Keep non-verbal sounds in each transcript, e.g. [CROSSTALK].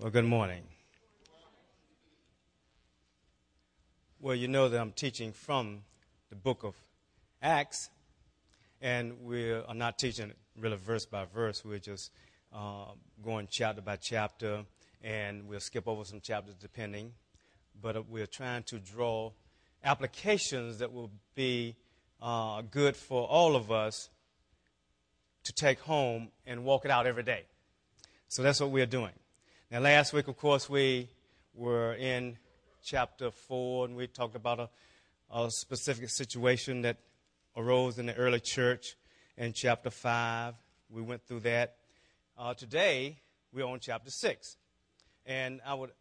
Well, good morning. Well, you know that I'm teaching from the book of Acts, and we are not teaching really verse by verse. We're just uh, going chapter by chapter, and we'll skip over some chapters depending. But uh, we're trying to draw applications that will be uh, good for all of us to take home and walk it out every day. So that's what we're doing. Now, last week, of course, we were in chapter 4 and we talked about a, a specific situation that arose in the early church. In chapter 5, we went through that. Uh, today, we're on chapter 6. And I would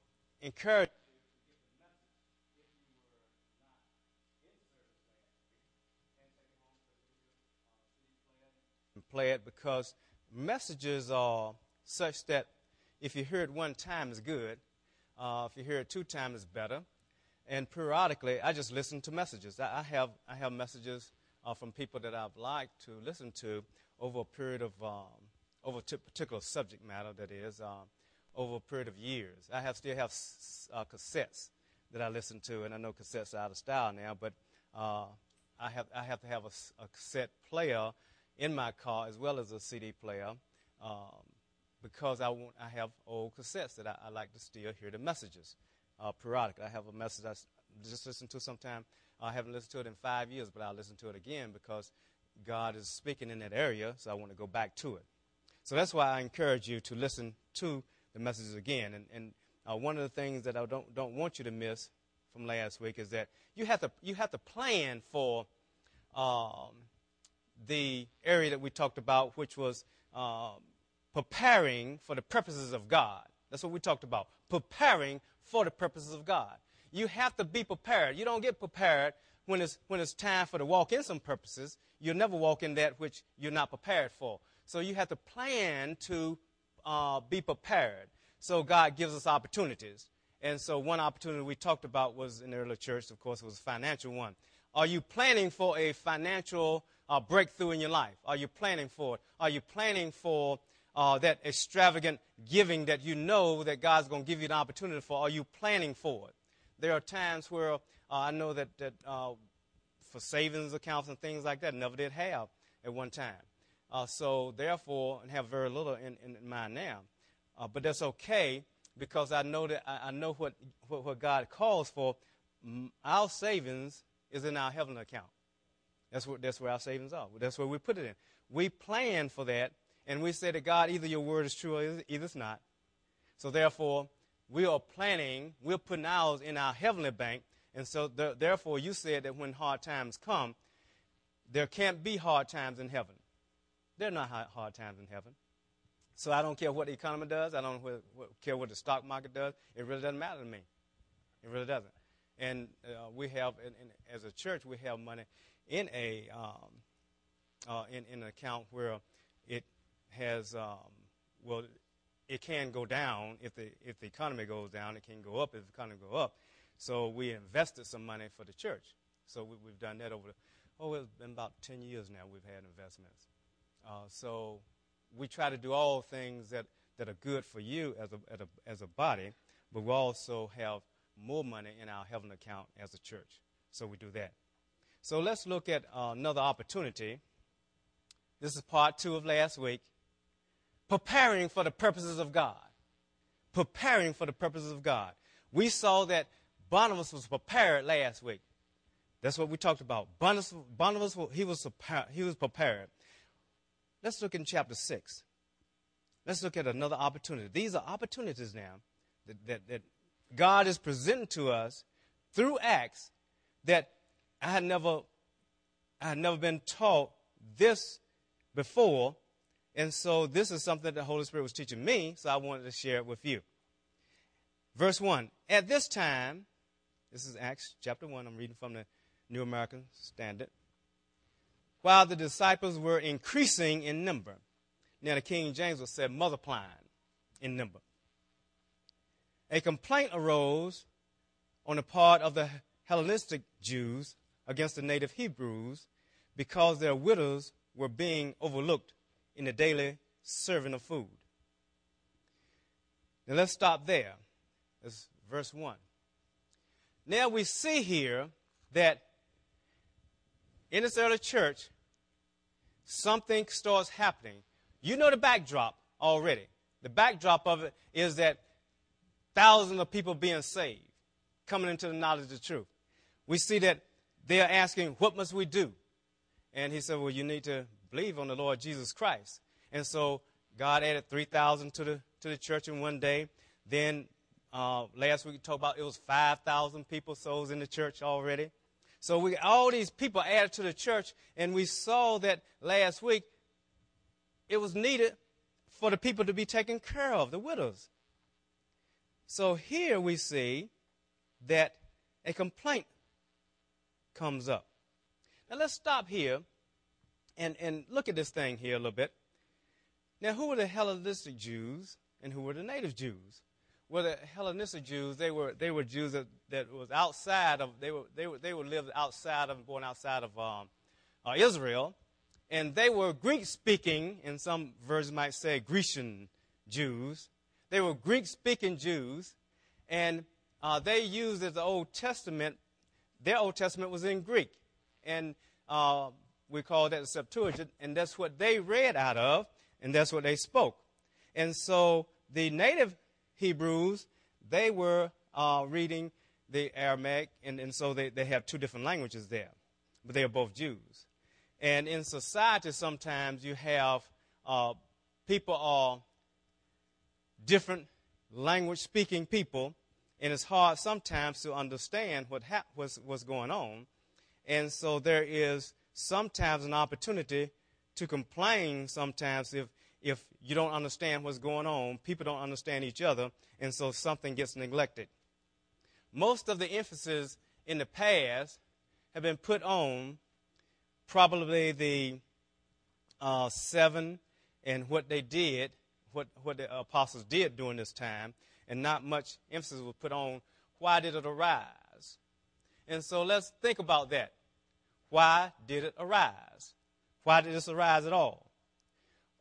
encourage you to play it because messages are such that if you hear it one time, it's good. Uh, if you hear it two times, it's better. And periodically, I just listen to messages. I, I have, I have messages uh, from people that I've liked to listen to over a period of, um, over a particular subject matter, that is, uh, over a period of years. I have, still have uh, cassettes that I listen to, and I know cassettes are out of style now, but uh, I, have, I have to have a, a, cassette player in my car as well as a CD player. Um, because I, want, I have old cassettes that I, I like to still hear the messages uh, periodically. I have a message I just listen to sometime. I haven't listened to it in five years, but I'll listen to it again because God is speaking in that area, so I want to go back to it. So that's why I encourage you to listen to the messages again. And, and uh, one of the things that I don't, don't want you to miss from last week is that you have to, you have to plan for um, the area that we talked about, which was um, preparing for the purposes of God. That's what we talked about. Preparing for the purposes of God. You have to be prepared. You don't get prepared when it's, when it's time for to walk in some purposes. You'll never walk in that which you're not prepared for. So you have to plan to uh, be prepared. So God gives us opportunities. And so one opportunity we talked about was in the early church, of course, it was a financial one. Are you planning for a financial uh, breakthrough in your life? Are you planning for it? Are you planning for uh, that extravagant giving that you know that God's going to give you an opportunity for? Are you planning for it? There are times where uh, I know that, that uh, for savings accounts and things like that, never did have at one time. Uh, so therefore, and have very little in, in, in mind now. Uh, but that's okay because I know that I, I know what, what, what God calls for. Our savings is in our heavenly account. That's where, that's where our savings are. That's where we put it in. We plan for that and we say to God, either your word is true or either it's not. So therefore, we are planning, we're putting ours in our heavenly bank. And so th- therefore, you said that when hard times come, there can't be hard times in heaven. There are not hard times in heaven. So I don't care what the economy does. I don't care what the stock market does. It really doesn't matter to me. It really doesn't. And uh, we have, in, in, as a church, we have money in a um, uh, in, in an account where has, um, well, it can go down if the, if the economy goes down. It can go up if the economy go up. So we invested some money for the church. So we, have done that over the, oh, it's been about 10 years now we've had investments. Uh, so we try to do all things that, that are good for you as a, as a, as a body, but we also have more money in our heaven account as a church. So we do that. So let's look at uh, another opportunity. This is part two of last week preparing for the purposes of God. Preparing for the purposes of God. We saw that Barnabas was prepared last week. That's what we talked about. Barnabas, Barnabas he, was, he was prepared. Let's look in chapter 6. Let's look at another opportunity. These are opportunities now that, that, that God is presenting to us through Acts that I had never, I had never been taught this before and so this is something that the Holy Spirit was teaching me, so I wanted to share it with you. Verse 1 At this time, this is Acts chapter 1, I'm reading from the New American Standard. While the disciples were increasing in number, now the King James was said multiplying in number. A complaint arose on the part of the Hellenistic Jews against the native Hebrews because their widows were being overlooked in the daily serving of food. Now let's stop there. That's verse 1. Now we see here that in this early church, something starts happening. You know the backdrop already. The backdrop of it is that thousands of people being saved, coming into the knowledge of the truth. We see that they are asking, What must we do? And he said, Well, you need to believe on the Lord Jesus Christ. And so God added 3,000 to the, to the church in one day. Then uh, last week we talked about it was 5,000 people souls in the church already. So we all these people added to the church, and we saw that last week it was needed for the people to be taken care of, the widows. So here we see that a complaint comes up. Now let's stop here and, and look at this thing here a little bit. Now, who were the Hellenistic Jews and who were the native Jews? Well, the Hellenistic Jews, they were, they were Jews that, that was outside of, they were, they were, they were lived outside of, going outside of um, uh, Israel. And they were Greek speaking, and some versions might say Grecian Jews. They were Greek speaking Jews, and uh, they used as the Old Testament, their Old Testament was in Greek. And uh, we call that the Septuagint, and that's what they read out of, and that's what they spoke. And so the native Hebrews, they were uh, reading the Aramaic, and, and so they, they have two different languages there, but they are both Jews. And in society, sometimes you have uh, people are different language speaking people, and it's hard sometimes to understand what hap- what's, what's going on. And so there is sometimes an opportunity to complain sometimes if, if you don't understand what's going on. People don't understand each other, and so something gets neglected. Most of the emphasis in the past have been put on probably the uh, seven and what they did, what, what the apostles did during this time, and not much emphasis was put on why did it arise. And so let's think about that. Why did it arise? Why did this arise at all?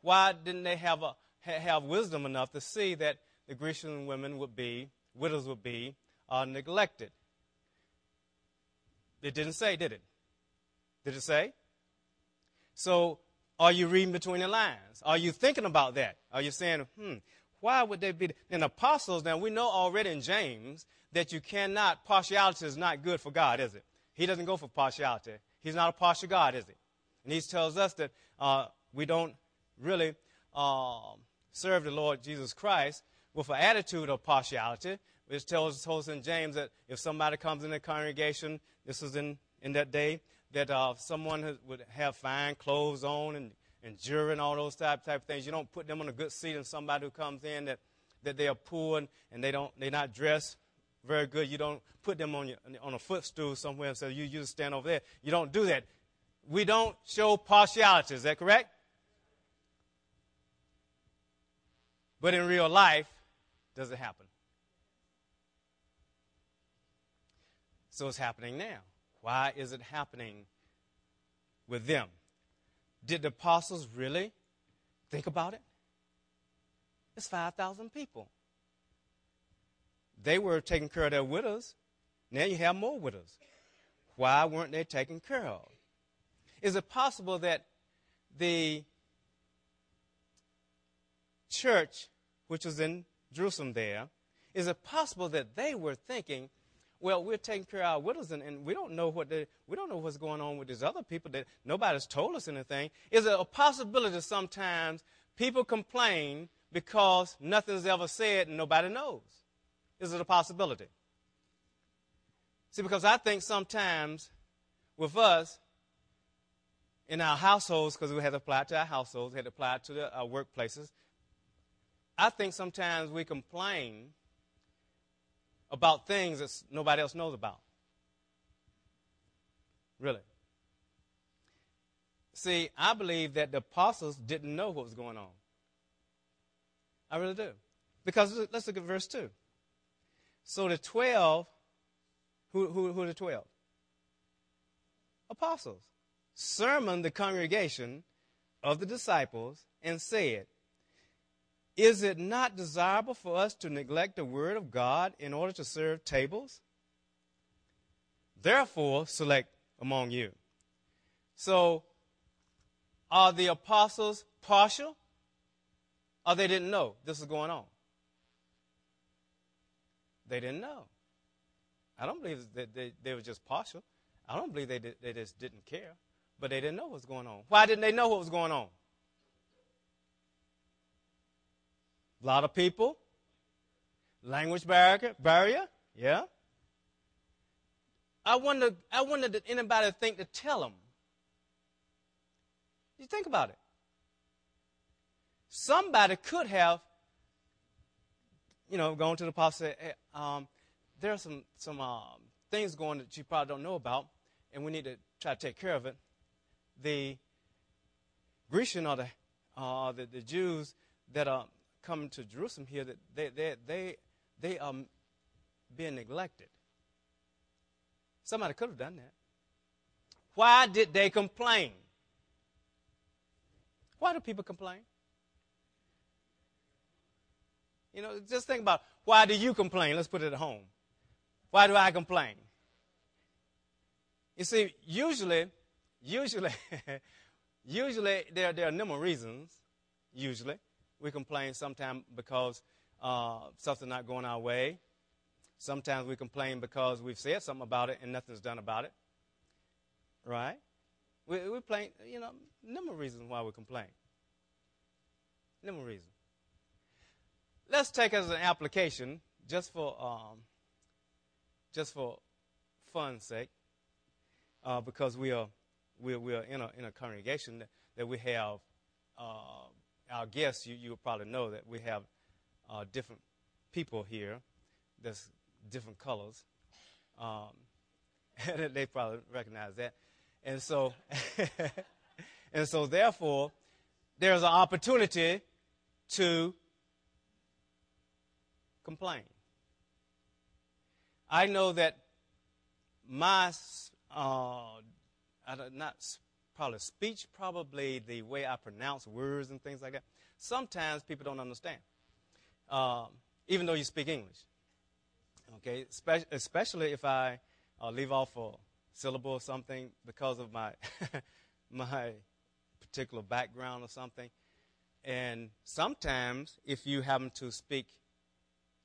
Why didn't they have, a, have wisdom enough to see that the Grecian women would be, widows would be, uh, neglected? It didn't say, did it? Did it say? So, are you reading between the lines? Are you thinking about that? Are you saying, hmm, why would they be? And apostles, now we know already in James that you cannot, partiality is not good for God, is it? He doesn't go for partiality. He's not a partial God, is he? And he tells us that uh, we don't really um, serve the Lord Jesus Christ with an attitude of partiality. Which tells, us in James that if somebody comes in the congregation, this is in, in that day, that uh, someone has, would have fine clothes on and, and jewelry and all those type, type of things. You don't put them on a good seat and somebody who comes in that, that they are poor and, and they don't, they're not dressed very good. You don't put them on, your, on a footstool somewhere and say, you, you just stand over there. You don't do that. We don't show partiality. Is that correct? But in real life, does it happen? So it's happening now. Why is it happening with them? Did the apostles really think about it? It's 5,000 people. They were taking care of their widows. Now you have more widows. Why weren't they taken care of? Is it possible that the church, which was in Jerusalem there, is it possible that they were thinking, well, we're taking care of our widows and, and we don't know what they, we don't know what's going on with these other people that nobody's told us anything. Is it a possibility sometimes people complain because nothing's ever said and nobody knows? Is it a possibility? See, because I think sometimes with us, in our households, because we had to apply to our households, had to apply to the, our workplaces, I think sometimes we complain about things that nobody else knows about. Really. See, I believe that the apostles didn't know what was going on. I really do. Because let's look at verse 2. So the 12, who, who, who are the 12? Apostles. Sermon the congregation of the disciples and said, Is it not desirable for us to neglect the word of God in order to serve tables? Therefore, select among you. So, are the apostles partial? Or they didn't know this was going on? They didn't know. I don't believe that they, they were just partial. I don't believe they, did, they just didn't care. But they didn't know what was going on. Why didn't they know what was going on? A lot of people. Language barrier, barrier, yeah. I wonder, I wonder did anybody think to tell them? You think about it. Somebody could have, you know, going to the apostle said, hey, um, there are some, some um, things going that you probably don't know about, and we need to try to take care of it. The Grecian or the, uh, the, the Jews that are coming to Jerusalem here, that they, they, they, they are being neglected. Somebody could have done that. Why did they complain? Why do people complain? You know, just think about why do you complain? Let's put it at home. Why do I complain? You see, usually, usually, [LAUGHS] usually there, there are of reasons. Usually, we complain sometimes because uh, something's not going our way. Sometimes we complain because we've said something about it and nothing's done about it. Right? We, we complain, you know, number of reasons why we complain. Number of reasons. Let's take as an application, just for um, just for fun's sake, uh, because we are we are, we are in a in a congregation that, that we have uh, our guests. You you probably know that we have uh, different people here. There's different colors. Um, [LAUGHS] they probably recognize that, and so [LAUGHS] and so therefore, there's an opportunity to complain. I know that my, uh, not probably speech, probably the way I pronounce words and things like that, sometimes people don't understand, um, even though you speak English. Okay, Spe- especially if I uh, leave off a syllable or something because of my [LAUGHS] my particular background or something. And sometimes, if you happen to speak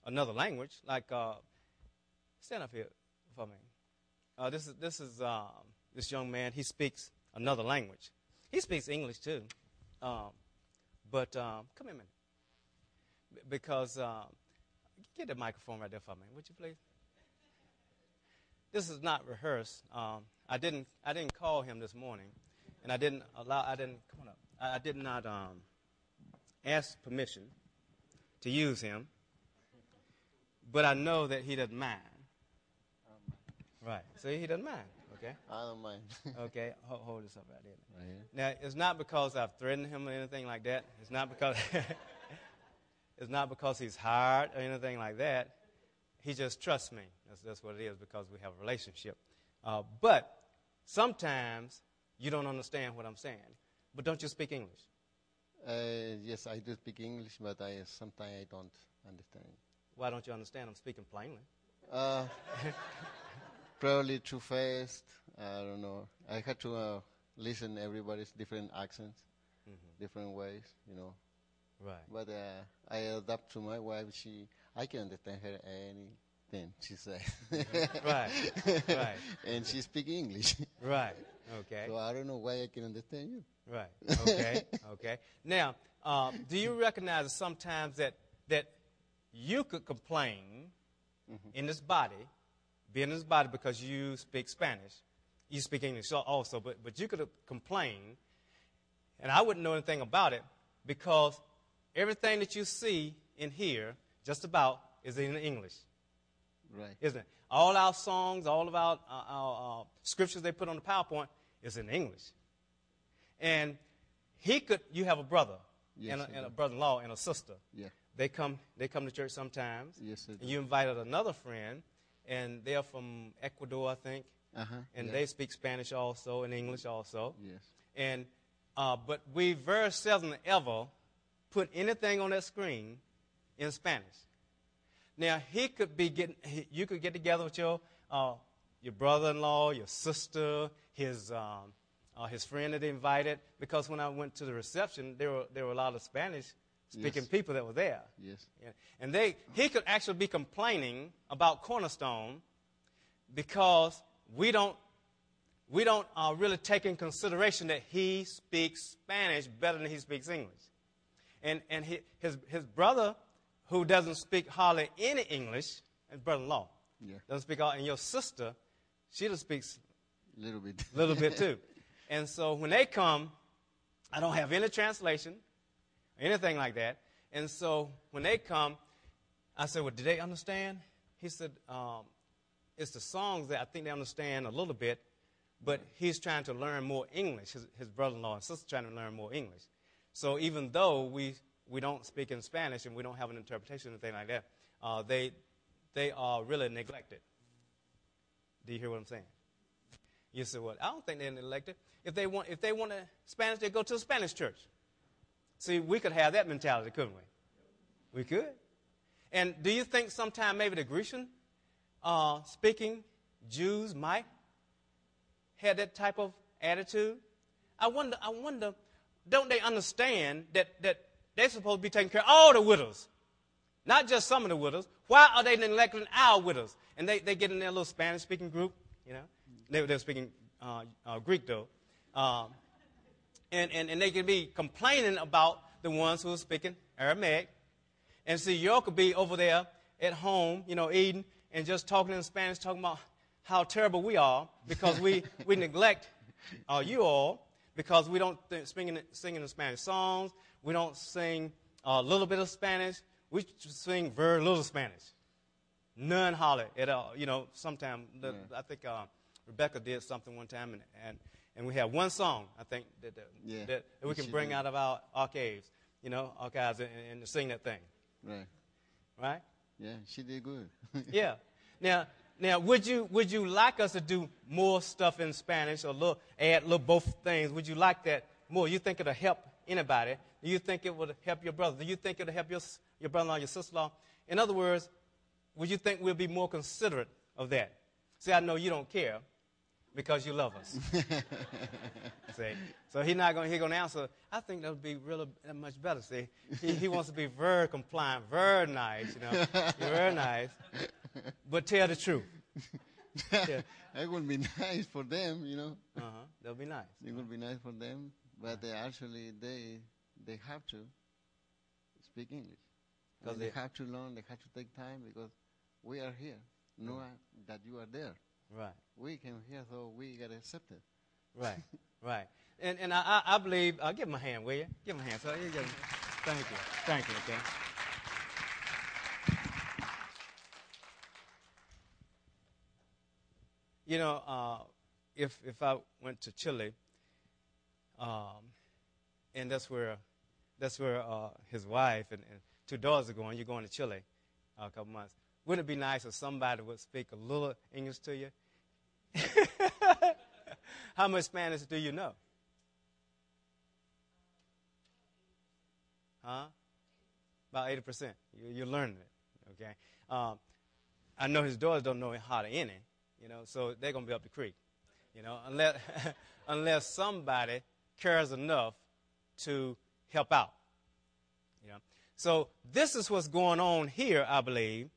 another language, like uh, stand up here for me. Uh, this is this is um, this young man. He speaks another language. He speaks English too, um, but um, come here a minute. B- because um, get the microphone right there for me, would you please? This is not rehearsed. Um, I didn't I didn't call him this morning, and I didn't allow. I didn't come on up. I, I did not um, ask permission to use him but I know that he doesn't mind. Right. So he doesn't mind. Okay. I don't mind. [LAUGHS] okay. Hold, hold, this up right there. Right here. Now it's not because I've threatened him or anything like that. It's not because [LAUGHS] it's not because he's hired or anything like that. He just trusts me. That's, that's what it is because we have a relationship. Uh, but sometimes you don't understand what I'm saying. But don't you speak English? Uh, yes, I do speak English, but I sometimes I don't understand. Why don't you understand? I'm speaking plainly. Uh, [LAUGHS] probably too fast. I don't know. I had to uh, listen everybody's different accents, Mm-hmm. different ways, you know. Right. But uh, I adapt to my wife. She, I can understand her anything she says. Right. Right. [LAUGHS] and she speaks English. [LAUGHS] Right. Okay. So I don't know why I can understand you. Right. Okay. okay. Now, um, do you recognize sometimes that that you could complain in this body, be in this body because you speak Spanish, you speak English also, but but you could complain, and I wouldn't know anything about it because everything that you see in here, just about, is in English, Right. isn't it? All our songs, all of our, uh, our uh, scriptures they put on the PowerPoint is in English. And he could, you have a brother Yes, and, a, and a brother-in-law and a sister. Yeah. They come, they come to church sometimes. Yes. And you invited another friend, and they're from Ecuador, I think. Uh-huh. And yeah. they speak Spanish also and English also. Yes. And uh, but we very seldom ever put anything on that screen in Spanish. Now, he could be getting, he, you could get together with your, uh, your brother in law, your sister, his, um, uh, his friend that he invited, because when I went to the reception, there were, there were a lot of Spanish speaking Yes. people that were there. Yes. And they, he could actually be complaining about Cornerstone because we don't, we don't uh, really take in consideration that he speaks Spanish better than he speaks English. And, and he, his, his brother, who doesn't speak hardly any English, his brother-in-law, Yeah. doesn't speak all, and your sister, she just speaks A little bit. a little bit [LAUGHS] too. And so when they come, I don't have any translation, anything like that. And so when they come, I said, Well, do they understand? He said, um, It's the songs that I think they understand a little bit, but he's trying to learn more English. His, his brother in law and sister trying to learn more English. So even though we, we don't speak in Spanish and we don't have an interpretation or anything like that, uh, they, they are really neglected. Do you hear what I'm saying? You say, well, I don't think they're elected. If they want, if they want a Spanish, they go to a Spanish church. See, we could have that mentality, couldn't we? We could. And do you think sometime maybe the Grecian uh, speaking Jews might have that type of attitude? I wonder, I wonder, don't they understand that, that they're supposed to be taking care of all the widows? Not just some of the widows. Why are they neglecting our widows? And they, they get in their little Spanish speaking group, you know. They, they're speaking uh, uh, Greek, though. Um, and, and, and they could be complaining about the ones who are speaking Aramaic. And see, you could be over there at home, you know, eating and just talking in Spanish, talking about how terrible we are because we, [LAUGHS] we neglect uh, you all because we don't th- sing, sing in the Spanish songs. We don't sing a little bit of Spanish. We sing very little Spanish. None hardly at all. You know, sometime, the, I think uh, Rebecca did something one time, and, and, and we have one song, I think, that, that, Yeah, that we can bring did. out of our archives, you know, archives, and, and sing that thing, Right. right? Yeah, she did good. [LAUGHS] yeah. Now, now, would you would you like us to do more stuff in Spanish or little, add little both things? Would you like that more? You think it'll help anybody? Do you think it would help your brother? Do you think it'll help your your brother-in-law, your sister-in-law? In other words, would you think we'll be more considerate of that? See, I know you don't care because you love us. [LAUGHS] See, so he's not going. He's going to answer. I think that would be really much better. See, he, he wants to be very compliant, very nice. You know, very nice, but tell the truth. [LAUGHS] Yeah. it would be [LAUGHS] nice for them, you know. Uh huh. That'll be nice. It would be nice for them, but they actually they they have to speak English. I 'Cause mean, they they- have to learn. They have to take time because we are here. Know that you are there. Right. We came here, so we got accepted. Right. [LAUGHS] right. And and I I, believe. Uh, give him a hand, will you? Give him a hand. So you give him, thank you. Thank you. Okay. You know, uh, if if I went to Chile, um, and that's where that's where uh, his wife and, and two daughters are going. You're going to Chile uh, a couple months. Wouldn't it be nice if somebody would speak a little English to you? [LAUGHS] How much Spanish do you know? Huh? About 80%. You, you're learning it, okay? Um, I know his daughters don't know hardly any, you know, so they're going to be up the creek, you know, unless, [LAUGHS] unless somebody cares enough to help out, you know. So this is what's going on here, I believe,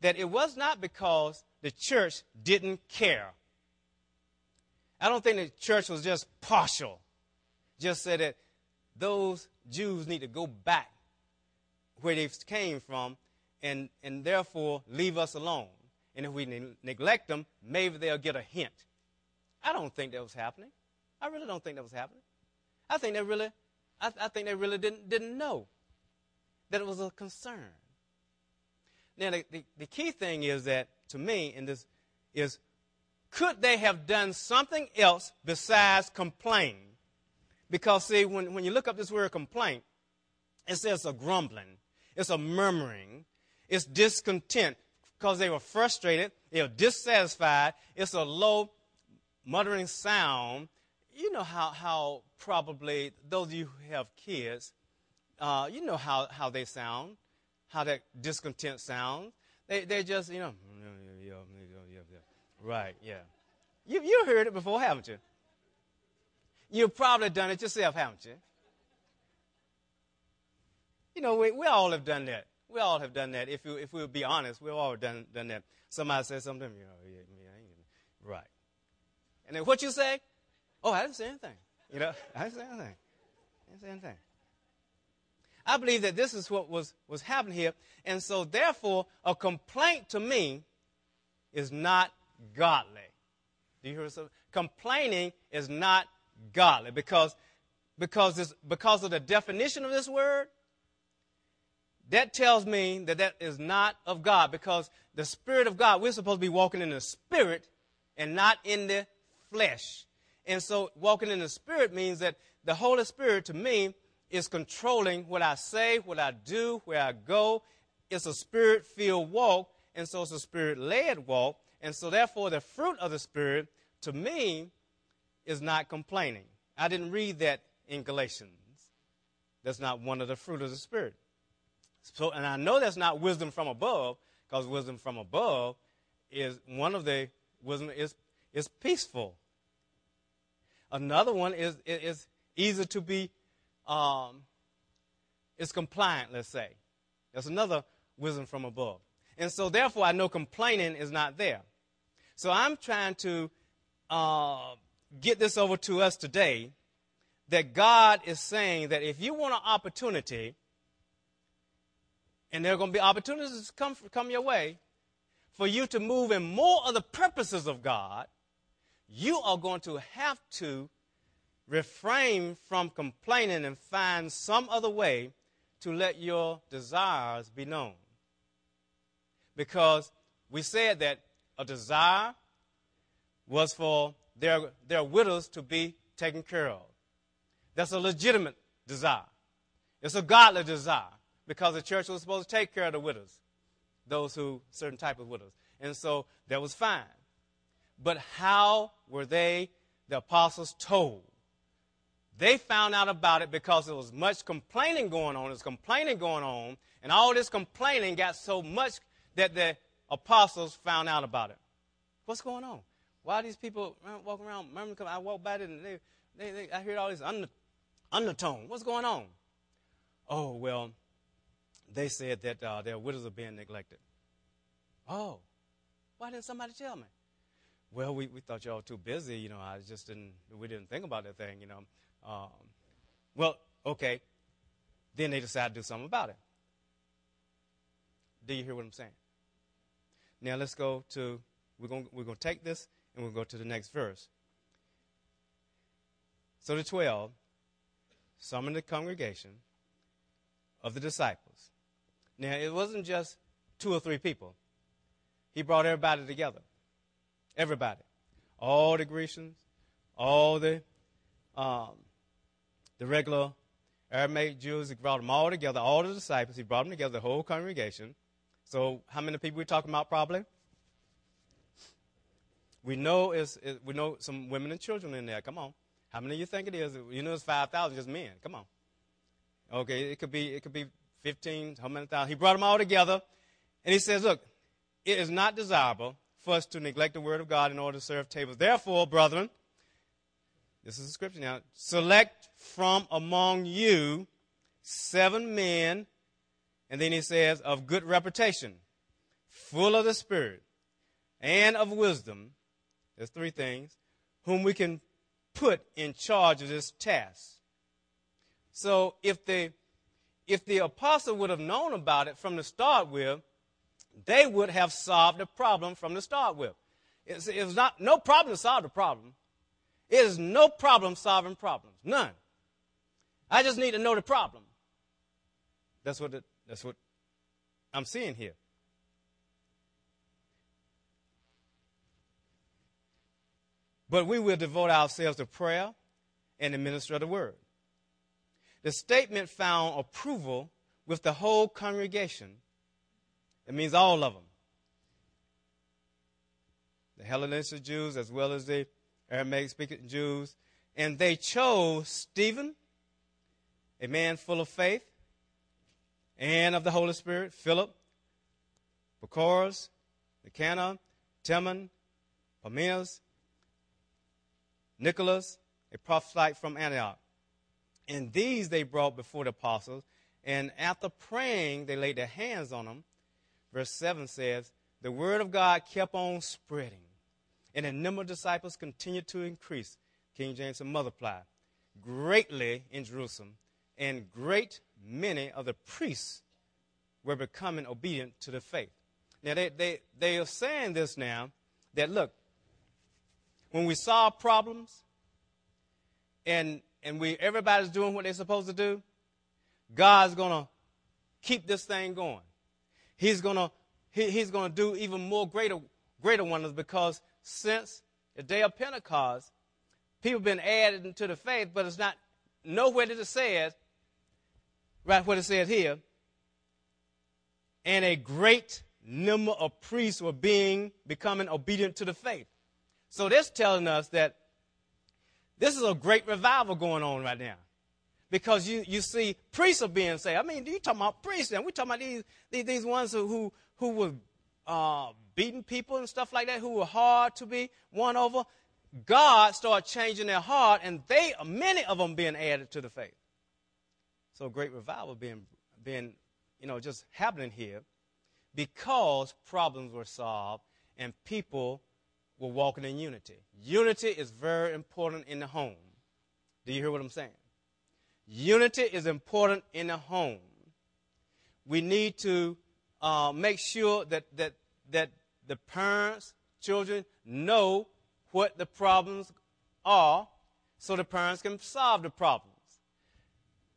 that it was not because the church didn't care. I don't think the church was just partial, just said that those Jews need to go back where they came from and, and therefore leave us alone. And if we ne- neglect them, maybe they'll get a hint. I don't think that was happening. I really don't think that was happening. I think they really, I, I think they really didn't, didn't know that it was a concern. Now, the, the, the key thing is that, to me, in this, is could they have done something else besides complain? Because, see, when, when you look up this word complaint, it says a grumbling, it's a murmuring, it's discontent because they were frustrated, they were dissatisfied, it's a low muttering sound. You know how, how probably those of you who have kids, uh, you know how, how they sound, how that discontent sounds. They, they just, you know, right, yeah. You, you heard it before, haven't you? You've probably done it yourself, haven't you? You know, we, we all have done that. We all have done that. If, you, if we'll be honest, we've all done, done that. Somebody says something, you know, yeah, right. And then what you say? Oh, I didn't say anything. You know, I didn't say anything. I didn't say anything. I believe that this is what was, was happening here. And so, therefore, a complaint to me is not godly. Do you hear something? Complaining is not godly because, because, this, because of the definition of this word, that tells me that that is not of God because the Spirit of God, we're supposed to be walking in the Spirit and not in the flesh. And so walking in the Spirit means that the Holy Spirit to me is controlling what I say, what I do, where I go. It's a spirit filled walk, and so it's a spirit led walk. And so, therefore, the fruit of the Spirit to me is not complaining. I didn't read that in Galatians. That's not one of the fruit of the Spirit. So, and I know that's not wisdom from above, because wisdom from above is one of the wisdom is, is peaceful. Another one is, is easy to be um, is compliant, let's say. That's another wisdom from above. And so, therefore, I know complaining is not there. So, I'm trying to uh, get this over to us today that God is saying that if you want an opportunity, and there are going to be opportunities come, come your way, for you to move in more of the purposes of God, you are going to have to refrain from complaining and find some other way to let your desires be known. Because we said that a desire was for their, their widows to be taken care of. That's a legitimate desire. It's a godly desire because the church was supposed to take care of the widows, those who, certain type of widows. And so that was fine. But how were they, the apostles, told? They found out about it because there was much complaining going on. There's complaining going on, and all this complaining got so much that the apostles found out about it. What's going on? Why are these people walking around? I walk by it and they, they, they, I hear all this under, undertone. What's going on? Oh, well, they said that uh, their widows are being neglected. Oh, why didn't somebody tell me? Well, we, we thought y'all were too busy. You know, I just didn't, we didn't think about that thing, you know. Um, well, okay. Then they decide to do something about it. Do you hear what I'm saying? Now let's go to, we're going we're going to take this and we'll go to the next verse. So the 12 summoned the congregation of the disciples. Now, it wasn't just two or three people. He brought everybody together. Everybody. All the Grecians, all the um, the regular Aramaic Jews. He brought them all together, all the disciples. He brought them together, the whole congregation. So, how many people we talking about? Probably. We know is we know some women and children in there. Come on, how many you think it is? You know, it's five thousand, just men. Come on. Okay, it could be it could be fifteen, how many thousand? He brought them all together, and he says, "Look, it is not desirable for us to neglect the word of God in order to serve tables. Therefore, brethren, this is the scripture now. Select from among you seven men, and then he says, of good reputation, full of the Spirit and of wisdom. There's three things, whom we can put in charge of this task. So if the if the apostle would have known about it from the start with, they would have solved the problem from the start with. It's, not no problem to solve the problem. It is no problem solving problems. None. I just need to know the problem. That's what, it, that's what I'm seeing here. But we will devote ourselves to prayer and the ministry of the word. The statement found approval with the whole congregation. It means all of them. The Hellenistic Jews as well as the Aramaic speaking Jews, and they chose Stephen, a man full of faith, and of the Holy Spirit, Philip, Prochorus, Nicanor, Timon, Parmenas, Nicholas, a prophet from Antioch. And these they brought before the apostles, and after praying, they laid their hands on them. Verse 7 says, The word of God kept on spreading, and the number of disciples continued to increase. King James and multiply greatly in Jerusalem, and great many of the priests were becoming obedient to the faith. Now, they, they, they are saying this now that look, when we solve problems and, and we, everybody's doing what they're supposed to do, God's going to keep this thing going. He's going to he, he's going to do even more greater, greater wonders because since the day of Pentecost, people have been added into the faith, but it's not nowhere that it says, right what it says here, and a great number of priests were being becoming obedient to the faith. So that's telling us that this is a great revival going on right now. Because you, you see priests are being saved. I mean, you talking about priests and we talking about these, these, these ones who, who, who were uh, beating people and stuff like that, who were hard to be won over. God started changing their heart, and they many of them being added to the faith. So great revival being being you know just happening here because problems were solved and people were walking in unity. Unity is very important in the home. Do you hear what I'm saying? Unity is important in the home. We need to uh, make sure that, that, that the parents, children know what the problems are so the parents can solve the problems.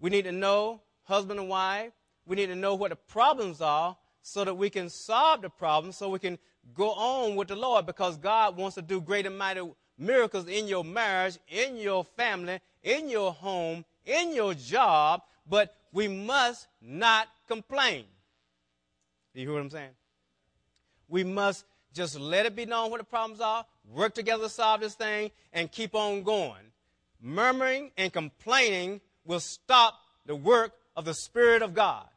We need to know, husband and wife, we need to know what the problems are so that we can solve the problem, so we can go on with the Lord because God wants to do great and mighty miracles in your marriage, in your family, in your home, in your job, but we must not complain. Do you hear what I'm saying? We must just let it be known what the problems are, work together to solve this thing, and keep on going. Murmuring and complaining will stop the work of the Spirit of God.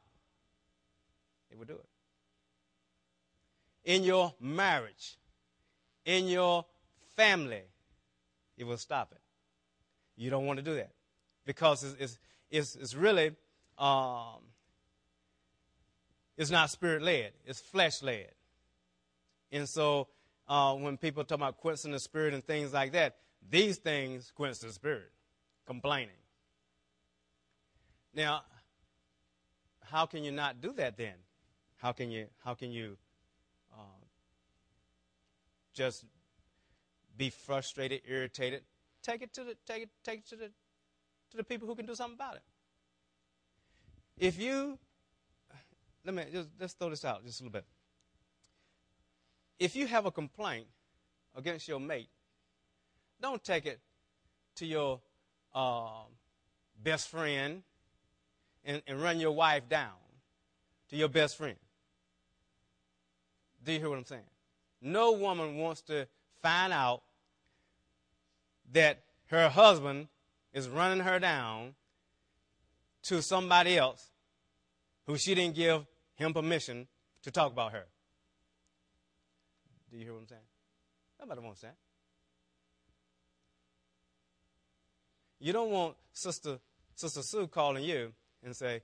It will do it. In your marriage, in your family, it will stop it. You don't want to do that because it's, it's, it's, it's really um, it's not spirit led, it's flesh led. And so uh, when people talk about quenching the spirit and things like that, these things quench the spirit, complaining. Now, how can you not do that then? How can you, how can you uh, just be frustrated, irritated? Take it to the, take it, take it to the, to the people who can do something about it. If you let me just let's throw this out just a little bit. If you have a complaint against your mate, don't take it to your uh, best friend and, and run your wife down to your best friend. Do you hear what I'm saying? No woman wants to find out that her husband is running her down to somebody else who she didn't give him permission to talk about her. Do you hear what I'm saying? Nobody wants that. You don't want Sister Sister Sue calling you and say,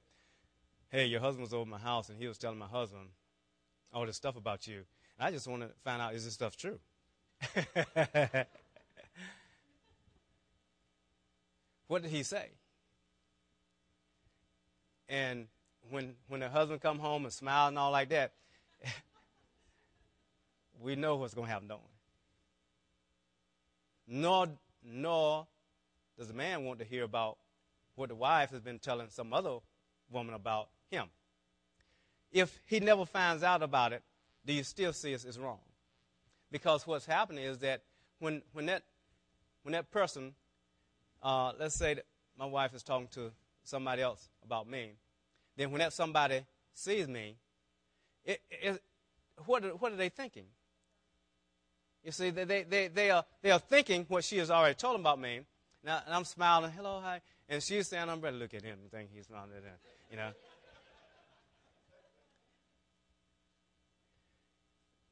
"Hey, your husband was over my house and he was telling my husband all this stuff about you." And I just want to find out is this stuff true? [LAUGHS] what did he say? And when when the husband come home and smile and all like that, [LAUGHS] we know what's going to happen, don't we? Nor nor does the man want to hear about what the wife has been telling some other woman about him. If he never finds out about it, do you still see it's, it's wrong? Because what's happening is that when when that when that person, uh, let's say that my wife is talking to somebody else about me, then when that somebody sees me, it, it, what, are, what are they thinking? You see, they, they, they, they, are, they are thinking what she has already told them about me. Now, and I'm smiling, hello, hi. And she's saying, I'm ready. to look at him and think he's not that, you know.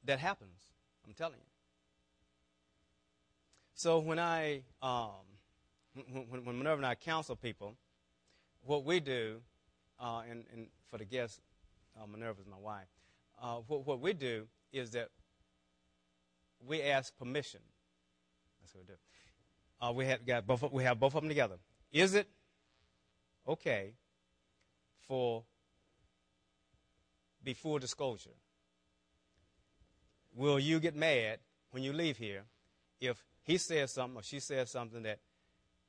that happens, I'm telling you. So when I, um, when, when Minerva and I counsel people, what we do, uh, and, and for the guests, uh, Minerva is my wife, uh, what, what we do is that we ask permission. That's what we do. Uh, we have got both. We have both of them together. Is it okay for be full disclosure? Will you get mad when you leave here if he says something or she says something that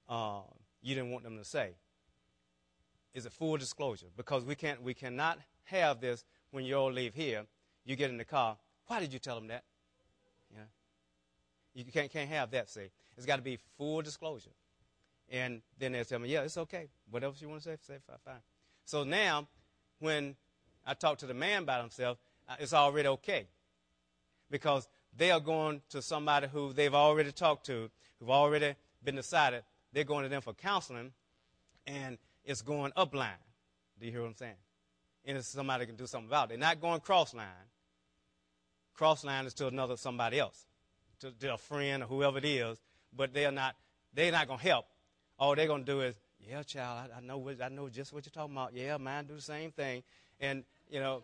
uh, you didn't want them to say? Is it full disclosure? Because we can't. We cannot have this when you all leave here. You get in the car. Why did you tell them that? You know, you can't can't have that. See, it's got to be full disclosure. And then they'll tell me, yeah, it's okay. Whatever you want to say, say fine. So now, when I talk to the man about himself, it's already okay. Because they are going to somebody who they've already talked to, who've already been decided. They're going to them for counseling, and it's going up line. Do you hear what I'm saying? And it's somebody can do something about it. They're not going cross line. Cross line is to another somebody else, to, to a friend or whoever it is, but they're not they're not gonna help all they're going to do is, yeah, child, I, I know what, I know just what you're talking about. Yeah, mine do the same thing. And, you know,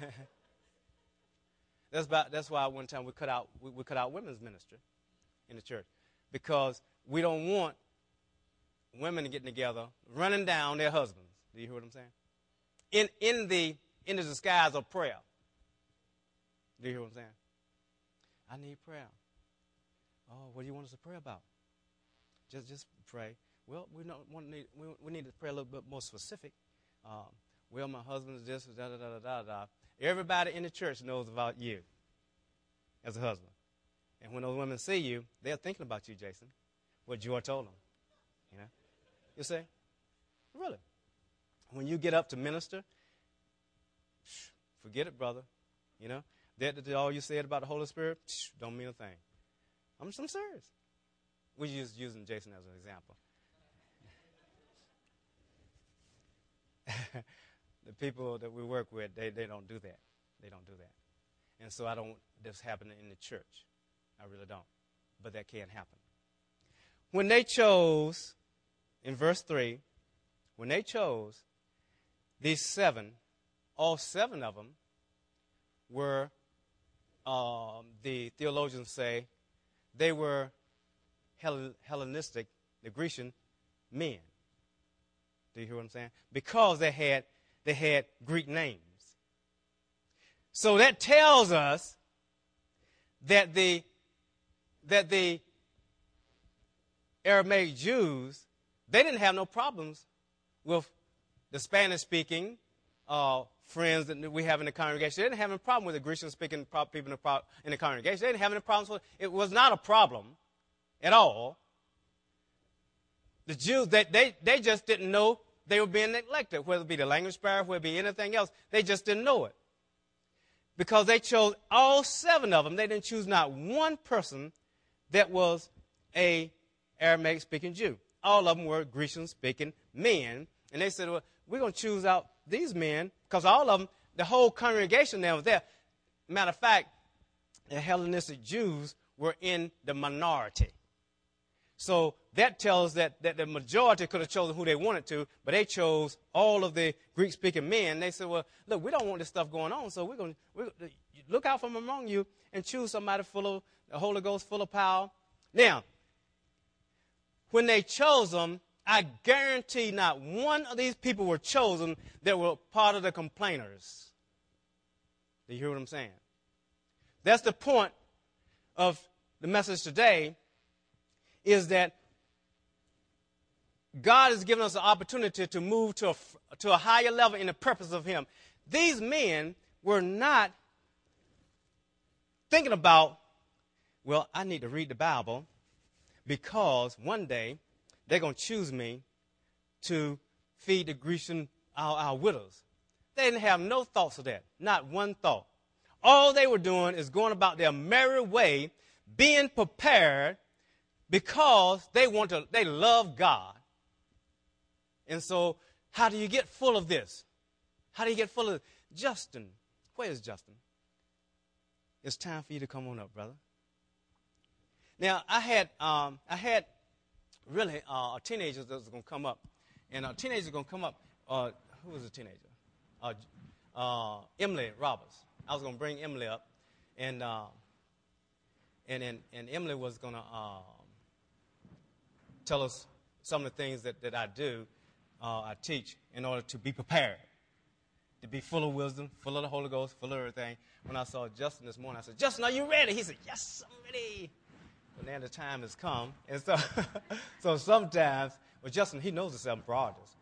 [LAUGHS] that's, about, that's why one time we cut out, we, we cut out women's ministry in the church because we don't want women getting together, running down their husbands. Do you hear what I'm saying? In, in, the, in the disguise of prayer. Do you hear what I'm saying? I need prayer. Oh, what do you want us to pray about? Just, just pray. Well, we, don't want need, we, we need to pray a little bit more specific. Um, well, my husband is this, da, da, da, da, da. Everybody in the church knows about you as a husband. And when those women see you, they're thinking about you, Jason, what Joy told them. You know? You see? Really. When you get up to minister, forget it, brother. You know? That, that all you said about the Holy Spirit, don't mean a thing. I'm, I'm serious. We're just using Jason as an example. [LAUGHS] the people that we work with, they, they don't do that. They don't do that. And so I don't, this happen in the church. I really don't. But that can happen. When they chose, in verse 3, when they chose these seven, all seven of them were, um, the theologians say, they were Hellenistic, the Grecian men. Do you hear what I'm saying? Because they had they had Greek names. So that tells us that the that the Aramaic Jews they didn't have no problems with the Spanish speaking uh, friends that we have in the congregation. They didn't have any problem with the Grecian speaking people in the congregation. They didn't have any problems with it. It was not a problem at all. The Jews, they, they, they just didn't know they were being neglected, whether it be the language barrier, whether it be anything else. They just didn't know it. Because they chose all seven of them. They didn't choose not one person that was a Aramaic speaking Jew. All of them were Grecian speaking men. And they said, well, we're going to choose out these men because all of them, the whole congregation there was there. Matter of fact, the Hellenistic Jews were in the minority. So that tells that, that the majority could have chosen who they wanted to, but they chose all of the Greek speaking men. They said, well, look, we don't want this stuff going on, so we're going to look out from among you and choose somebody full of the Holy Ghost, full of power. Now, when they chose them, I guarantee not one of these people were chosen that were part of the complainers. Do you hear what I'm saying? That's the point of the message today is that God has given us an opportunity to move to a, to a higher level in the purpose of Him. These men were not thinking about, well, I need to read the Bible because one day they're going to choose me to feed the Grecian, our, our widows. They didn't have no thoughts of that, not one thought. All they were doing is going about their merry way, being prepared because they want to, they love God. And so, how do you get full of this? How do you get full of this? Justin? Where is Justin? it's time for you to come on up, brother. Now, I had, um, I had really uh, a teenager that was going to come up. And a teenager going to come up. Uh, who was a teenager? Uh, uh, Emily Roberts. I was going to bring Emily up. And, uh, and, and, and Emily was going to um, tell us some of the things that, that I do, uh, I teach, in order to be prepared, to be full of wisdom, full of the Holy Ghost, full of everything. When I saw Justin this morning, I said, Justin, are you ready? He said, Yes, I'm ready. But now the time has come. And so, [LAUGHS] so sometimes, well, Justin, he knows the seven priorities.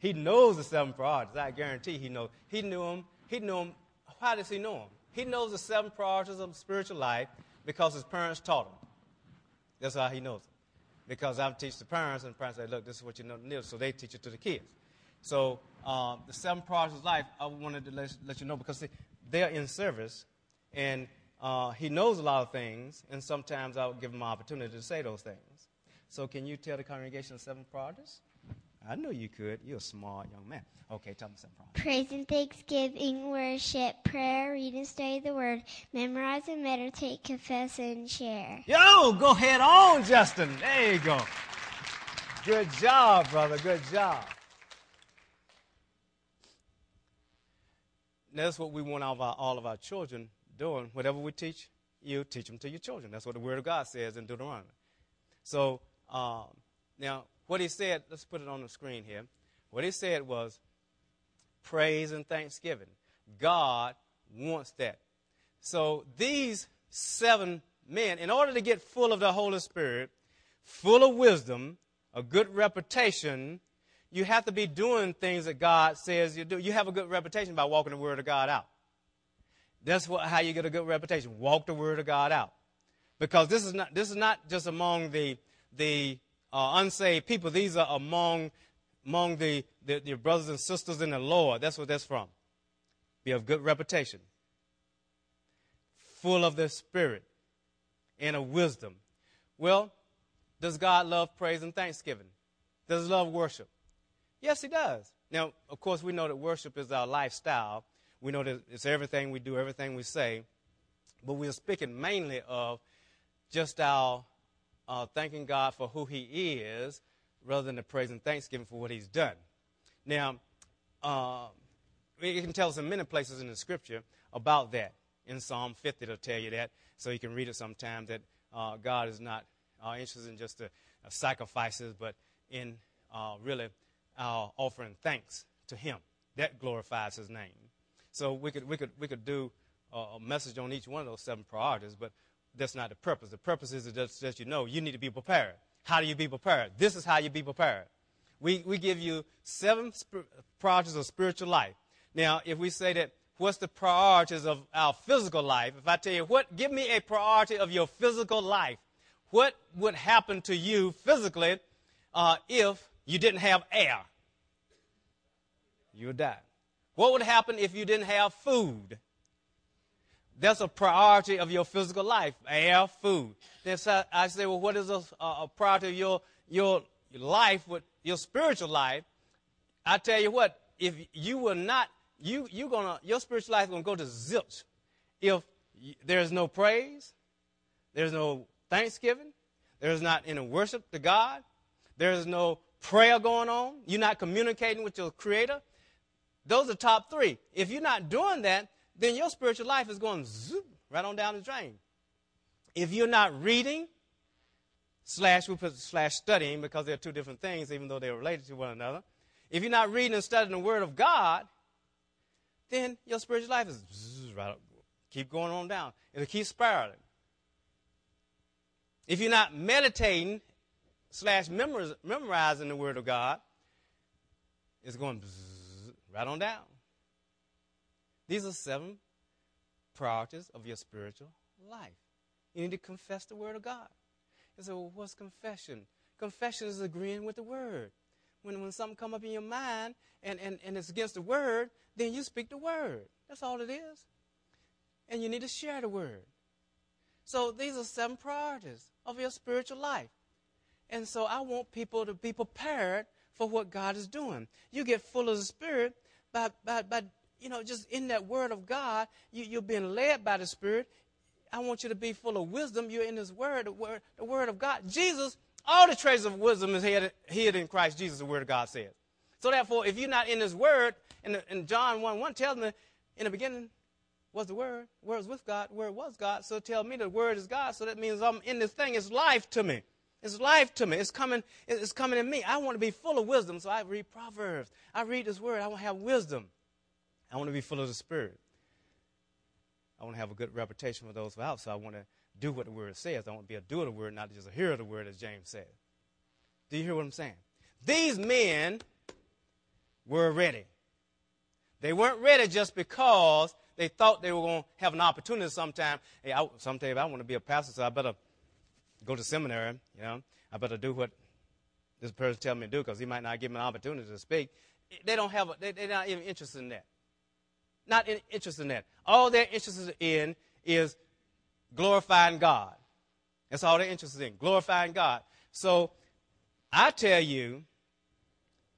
He knows the seven priorities. I guarantee he knows. He knew them. He knew them. How does he know them? He knows the seven priorities of spiritual life because his parents taught him. That's how he knows. Because I teach the parents, and the parents say, look, this is what you know. So they teach it to the kids. So um, the seven priorities of life, I wanted to let, let you know because see, they're in service, and uh, he knows a lot of things, and sometimes I'll give him an opportunity to say those things. So, can you tell the congregation the seven priorities? I know you could. You're a smart young man. Okay, tell me priorities. Praise and thanksgiving, worship, prayer, read and study the word, memorize and meditate, confess and share. Yo, go head on, Justin. There you go. Good job, brother. Good job. That's what we want all of our, all of our children doing. Whatever we teach you, teach them to your children. That's what the Word of God says in Deuteronomy. So, um, now, what he said, let's put it on the screen here. What he said was praise and thanksgiving. God wants that. So, these seven men, in order to get full of the Holy Spirit, full of wisdom, a good reputation, you have to be doing things that God says you do. You have a good reputation by walking the Word of God out. That's what, how you get a good reputation. Walk the Word of God out. Because this is not, this is not just among the, the uh, unsaved people. These are among, among the, the, your brothers and sisters in the Lord. That's what that's from. Be of good reputation. Full of the Spirit and of wisdom. Well, does God love praise and thanksgiving? Does he love worship? Yes, he does. Now, of course, we know that worship is our lifestyle. We know that it's everything we do, everything we say. But we're speaking mainly of just our uh, thanking God for who He is rather than the praise and thanksgiving for what He's done. Now, uh, it can tell us in many places in the Scripture about that. In Psalm 50, it'll tell you that. So you can read it sometime that uh, God is not uh, interested in just the uh, sacrifices, but in uh, really our offering thanks to Him. That glorifies His name. So we could, we could, we could do a message on each one of those seven priorities, but that's not the purpose. The purpose is just that you know you need to be prepared. How do you be prepared? This is how you be prepared. We, we give you seven sp- priorities of spiritual life. Now, if we say that, what's the priorities of our physical life? If I tell you, what, give me a priority of your physical life, what would happen to you physically uh, if you didn't have air? You would die. What would happen if you didn't have food? That's a priority of your physical life, air, food. Then I say, well, what is a, a priority of your, your life, with your spiritual life? I tell you what, if you will not, you, you gonna, your spiritual life is going to go to zilch if there's no praise, there's no thanksgiving, there's not any worship to God, there's no prayer going on, you're not communicating with your Creator. Those are top three. If you're not doing that, then your spiritual life is going zoop, right on down the drain. If you're not reading, slash, we put slash studying because they're two different things, even though they're related to one another. If you're not reading and studying the Word of God, then your spiritual life is zzz, right up, keep going on down. It'll keep spiraling. If you're not meditating slash memorizing the Word of God, it's going zzz, right on down. These are seven priorities of your spiritual life. You need to confess the Word of God. And so, what's confession? Confession is agreeing with the Word. When, when something come up in your mind and, and, and it's against the Word, then you speak the Word. That's all it is. And you need to share the Word. So these are seven priorities of your spiritual life. And so I want people to be prepared for what God is doing. You get full of the Spirit by, by, by you know, just in that Word of God, you, you're being led by the Spirit. I want you to be full of wisdom. You're in this Word, the Word, the word of God. Jesus, all the traces of wisdom is hid, hid in Christ Jesus, the Word of God says. So therefore, if you're not in this Word, and, and John 1 1 tells me, in the beginning was the Word, Word was with God, Word was God. So tell me the Word is God. So that means I'm in this thing. It's life to me. It's life to me. It's coming, it's coming in me. I want to be full of wisdom, so I read Proverbs. I read this word. I want to have wisdom. I want to be full of the Spirit. I want to have a good reputation for those without, so I want to do what the word says. I want to be a doer of the word, not just a hearer of the word, as James said. Do you hear what I'm saying? These men were ready. They weren't ready just because they thought they were going to have an opportunity sometime. Hey, I, sometime I want to be a pastor, so I better go to seminary. You know, I better do what this person tells me to do because he might not give me an opportunity to speak. They don't have. A, they, they're not even interested in that. Not in, interested in that. All they're interested in is glorifying God. That's all they're interested in, glorifying God. So I tell you,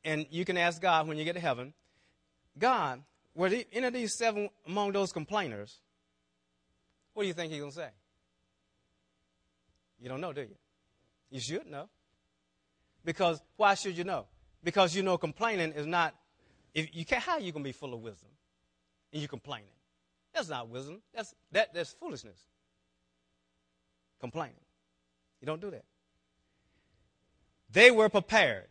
and you can ask God when you get to heaven, God, were any of these seven among those complainers? What do you think he's going to say? You don't know, do you? You should know. Because why should you know? Because you know complaining is not if you can't how are you going to be full of wisdom and you're complaining. That's not wisdom. That's that that's foolishness. Complaining. You don't do that. They were prepared.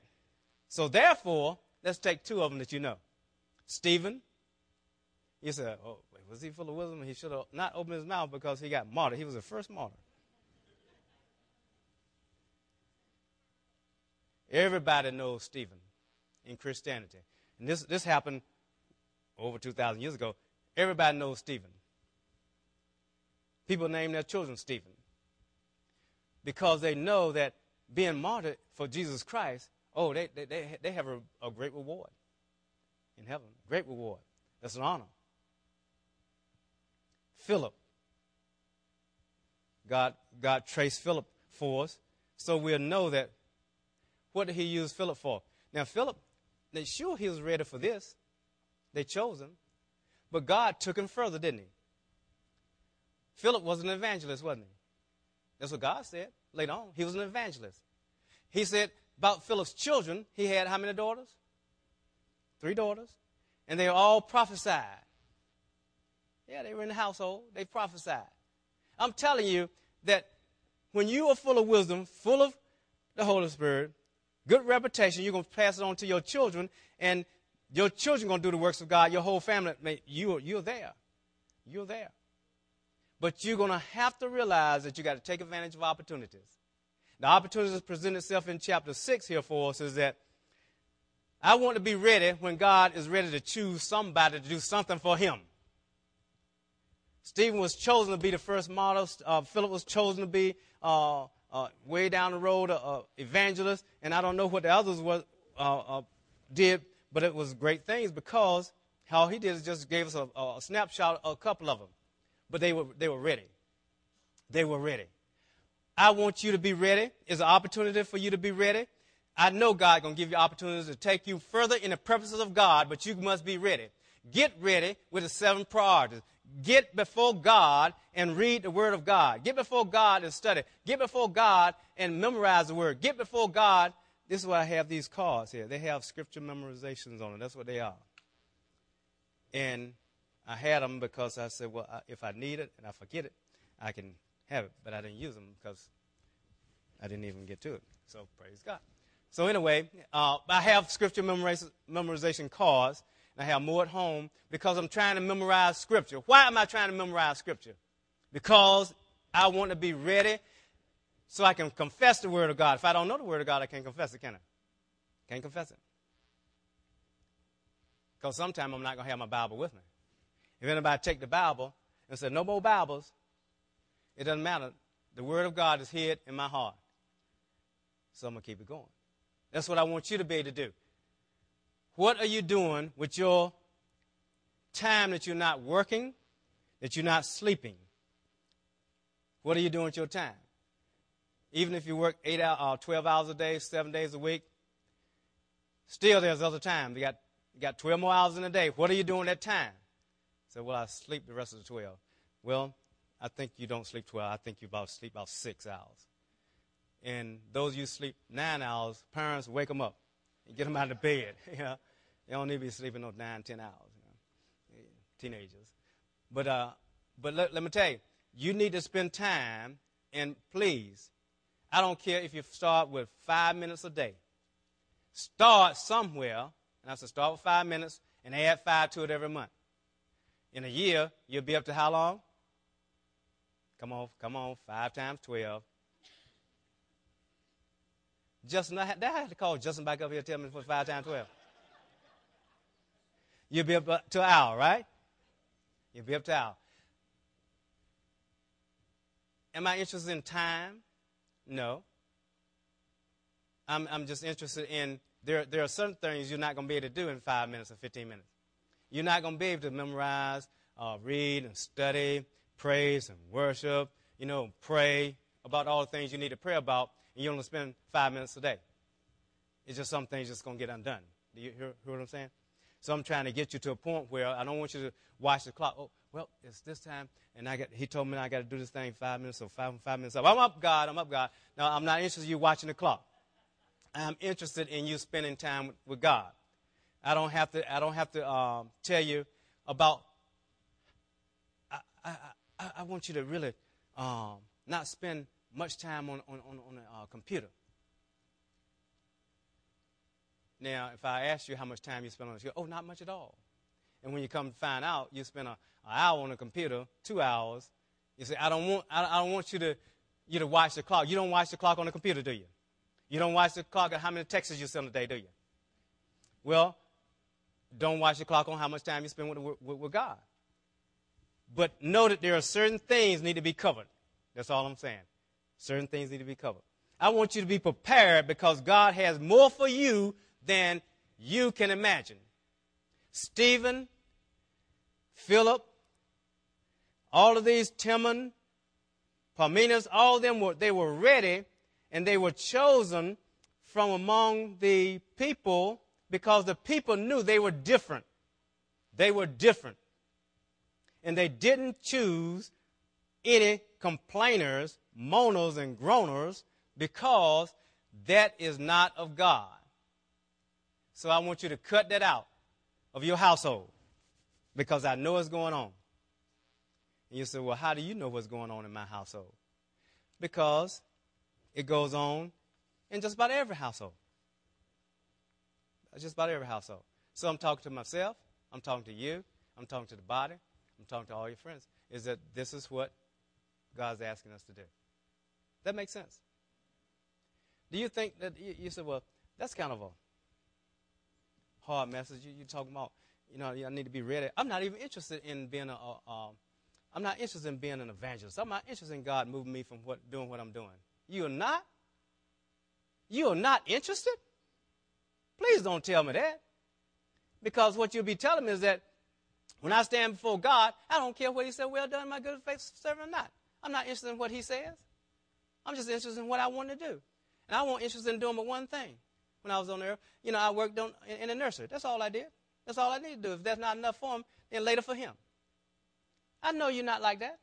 So therefore, let's take two of them that you know. Stephen. You said, oh, was he full of wisdom? He should have not opened his mouth because he got martyred. He was the first martyr. Everybody knows Stephen in Christianity. And this, this happened over 2,000 years ago. Everybody knows Stephen. People name their children Stephen because they know that being martyred for Jesus Christ, oh, they, they, they, they have a, a great reward in heaven. Great reward. That's an honor. Philip. God, God traced Philip for us, so we'll know that what did he use Philip for? Now, Philip, they sure he was ready for this. They chose him. But God took him further, didn't he? Philip was an evangelist, wasn't he? That's what God said later on. He was an evangelist. He said about Philip's children, he had how many daughters? Three daughters. And they all prophesied. Yeah, they were in the household. They prophesied. I'm telling you that when you are full of wisdom, full of the Holy Spirit, good reputation. You're going to pass it on to your children, and your children going to do the works of God. Your whole family, you, you're there. You're there. But you're going to have to realize that you got to take advantage of opportunities. The opportunity opportunities present itself in chapter 6 here for us is that I want to be ready when God is ready to choose somebody to do something for him. Stephen was chosen to be the first model. Uh, Philip was chosen to be uh, uh, way down the road, uh, evangelist, and I don't know what the others was, uh, uh, did, but it was great things because how he did is just gave us a, a snapshot a couple of them. But they were, they were ready. They were ready. I want you to be ready. It's an opportunity for you to be ready. I know God going to give you opportunities to take you further in the purposes of God, but you must be ready. Get ready with the seven priorities get before God and read the Word of God. Get before God and study. Get before God and memorize the Word. Get before God. This is why I have these cards here. They have scripture memorizations on them. That's what they are. And I had them because I said, well, if I need it and I forget it, I can have it. But I didn't use them because I didn't even get to it. So praise God. So anyway, uh, I have scripture memorization cards. and I have more at home because I'm trying to memorize Scripture. Why am I trying to memorize Scripture? Because I want to be ready so I can confess the Word of God. If I don't know the Word of God, I can't confess it, can I? Can't confess it. Because sometime I'm not going to have my Bible with me. If anybody take the Bible and say, no more Bibles, it doesn't matter. The Word of God is hid in my heart. So I'm going to keep it going. That's what I want you to be able to do. What are you doing with your time that you're not working, that you're not sleeping? What are you doing with your time? Even if you work eight uh, 12 hours a day, seven days a week, still there's other time. You got, you got 12 more hours in a day. What are you doing that time? So, well, I sleep the rest of the 12. Well, I think you don't sleep 12. I think you about sleep about six hours. And those you sleep nine hours, parents wake them up and get them out of bed. [LAUGHS] You know, they don't need to be sleeping no nine, ten hours. You know? Teenagers, but uh, but let, let me tell you, you need to spend time. And please, I don't care if you start with five minutes a day. Start somewhere, and I said start with five minutes and add five to it every month. In a year, you'll be up to how long? Come on, come on, five times 12. Justin, I had, I had to call Justin back up here tell me for five times 12. You'll be up to an hour, right? You'll be up to an hour. Am I interested in time? No. I'm, I'm just interested in there, there are certain things you're not going to be able to do in five minutes or 15 minutes. You're not going to be able to memorize, uh, read, and study, praise and worship, you know, pray about all the things you need to pray about, and you only spend five minutes a day. It's just some things just going to get undone. Do you hear, hear what I'm saying? So I'm trying to get you to a point where I don't want you to watch the clock. Oh, well, it's this time, and I got. He told me I got to do this thing five minutes, so five five minutes up. I'm up, God. I'm up, God. Now I'm not interested in you watching the clock. I'm interested in you spending time with, with God. I don't have to. I don't have to um, tell you about. I, I, I, I want you to really um, not spend much time on on on, on a uh, computer. Now, if I ask you how much time you spend on it, you go, oh, not much at all. And when you come to find out, you spend an hour on a computer, two hours. You say, I don't want, I, I don't want you to, you to watch the clock. You don't watch the clock on the computer, do you? You don't watch the clock on how many texts you send a day, do you? Well, don't watch the clock on how much time you spend with, with, with God. But know that there are certain things need to be covered. That's all I'm saying. Certain things need to be covered. I want you to be prepared because God has more for you than you can imagine. Stephen, Philip, all of these, Timon, Parmenas, all of them were, they were ready and they were chosen from among the people because the people knew they were different. They were different. And they didn't choose any complainers, moaners, and groaners because that is not of God. So I want you to cut that out of your household because I know what's going on. And you say, well, how do you know what's going on in my household? Because it goes on in just about every household. Just about every household. So I'm talking to myself, I'm talking to you, I'm talking to the body, I'm talking to all your friends. Is that this is what God's asking us to do? That makes sense. Do you think that you, you said, well, that's kind of a hard message. You, are talking about, you know, I need to be ready. I'm not even interested in being a, a um, I'm not interested in being an evangelist. I'm not interested in God moving me from what, doing what I'm doing. You are not? You are not interested? Please don't tell me that. Because what you'll be telling me is that when I stand before God, I don't care what He said, well done, my good faith servant or not. I'm not interested in what He says. I'm just interested in what I want to do. And I want interest in doing but one thing when I was on there. You know, I worked on, in, in the nursery. That's all I did. That's all I need to do. If that's not enough for him, then later for him. I know you're not like that.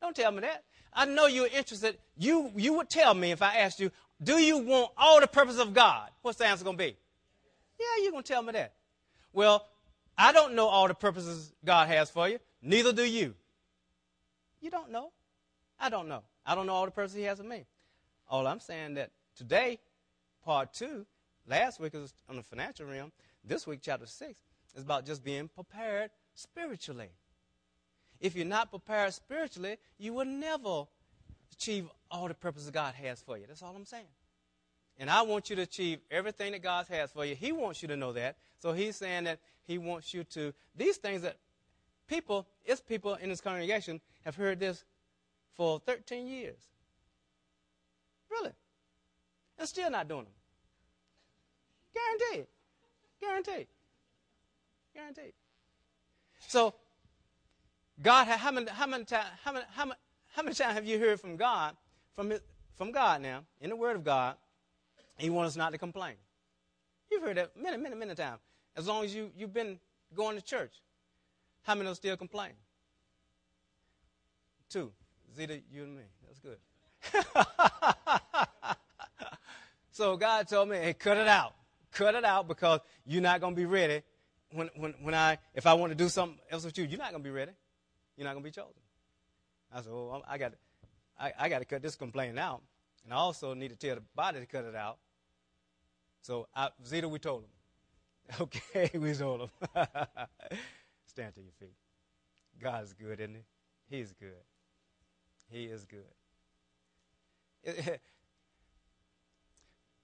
Don't tell me that. I know you're interested. You, you would tell me if I asked you, do you want all the purpose of God? What's the answer going to be? Yeah, you're going to tell me that. Well, I don't know all the purposes God has for you. Neither do you. You don't know. I don't know. I don't know all the purposes He has for me. All I'm saying that today part two. Last week was on the financial realm. This week, chapter six, is about just being prepared spiritually. If you're not prepared spiritually, you will never achieve all the purposes God has for you. That's all I'm saying. And I want you to achieve everything that God has for you. He wants you to know that. So he's saying that he wants you to, these things that people, it's people in this congregation have heard this for 13 years. Really. And still not doing them. Guaranteed. Guaranteed. Guaranteed. So, God, how many, how many times, how many, how many, how many times have you heard from God, from, from God now, in the Word of God, He wants us not to complain? You've heard that many, many, many times. As long as you, you've been going to church, how many will still complain? two. Zita, you and me. That's good. [LAUGHS] so God told me, hey, cut it out. Cut it out because you're not going to be ready when, when, when I, if I want to do something else with you, you're not going to be ready. You're not going to be chosen. I said, well, I got I, I got to cut this complaint out. And I also need to tell the body to cut it out. So, I, Zeta, we told him. [LAUGHS] Okay, [LAUGHS] we told him. [LAUGHS] Stand to your feet. God is good, isn't he? He's good. He is good.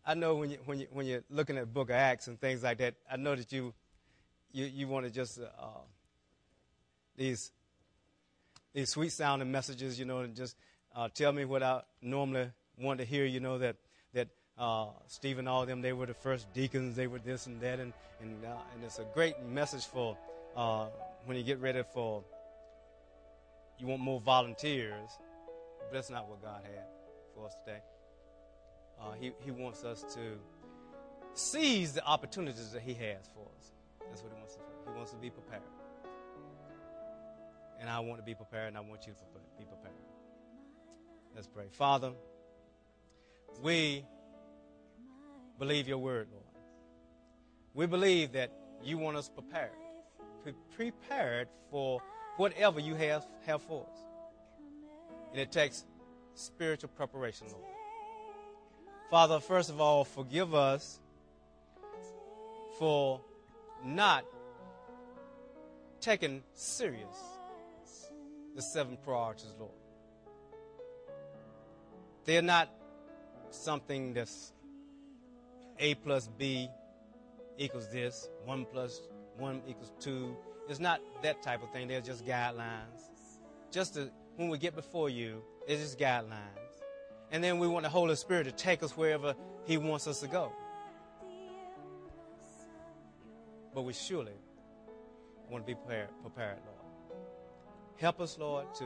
I know when you when you when you're looking at Book of Acts and things like that, I know that you you you want to just uh, these these sweet sounding messages, you know, and just uh, tell me what I normally want to hear. You know that that uh, Stephen, all of them, they were the first deacons. They were this and that, and and uh, and it's a great message for uh, when you get ready for. You want more volunteers, but that's not what God had for us today. Uh, he He wants us to seize the opportunities that He has for us. That's what He wants us to do. He wants to be prepared. And I want to be prepared, and I want you to be prepared. Let's pray. Father, we believe your word, Lord. We believe that you want us prepared, prepared for whatever you have, have for us. And it takes spiritual preparation, Lord. Father, first of all, forgive us for not taking serious the seven priorities, Lord. They're not something that's A plus B equals this, 1 plus 1 equals 2. It's not that type of thing. They're just guidelines. Just to, when we get before you, it's just guidelines. And then we want the Holy Spirit to take us wherever He wants us to go. But we surely want to be prepared, prepared, Lord. Help us, Lord, to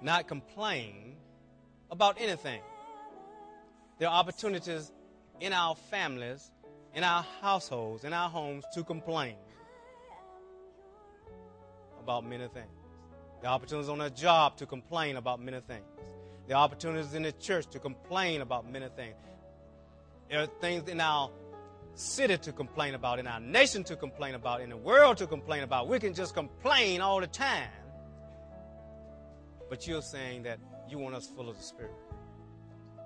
not complain about anything. There are opportunities in our families, in our households, in our homes to complain about many things. The opportunities on a job to complain about many things. Are opportunities in the church to complain about many things. There are things in our city to complain about, in our nation to complain about, in the world to complain about. We can just complain all the time. But you're saying that you want us full of the Spirit.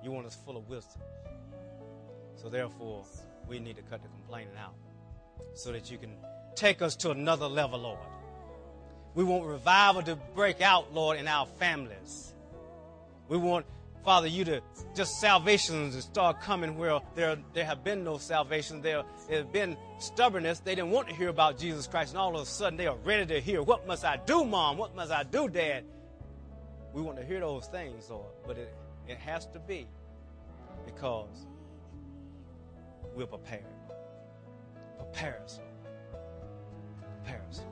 You want us full of wisdom. So therefore, we need to cut the complaining out so that you can take us to another level, Lord. We want revival to break out, Lord, in our families. We want, Father, you to just salvations to start coming where there, there have been no salvation. There, there have been stubbornness. They didn't want to hear about Jesus Christ, and all of a sudden they are ready to hear. What must I do, Mom? What must I do, Dad? We want to hear those things, Lord, but it, it has to be because we're prepared. Prepare us. Prepare us.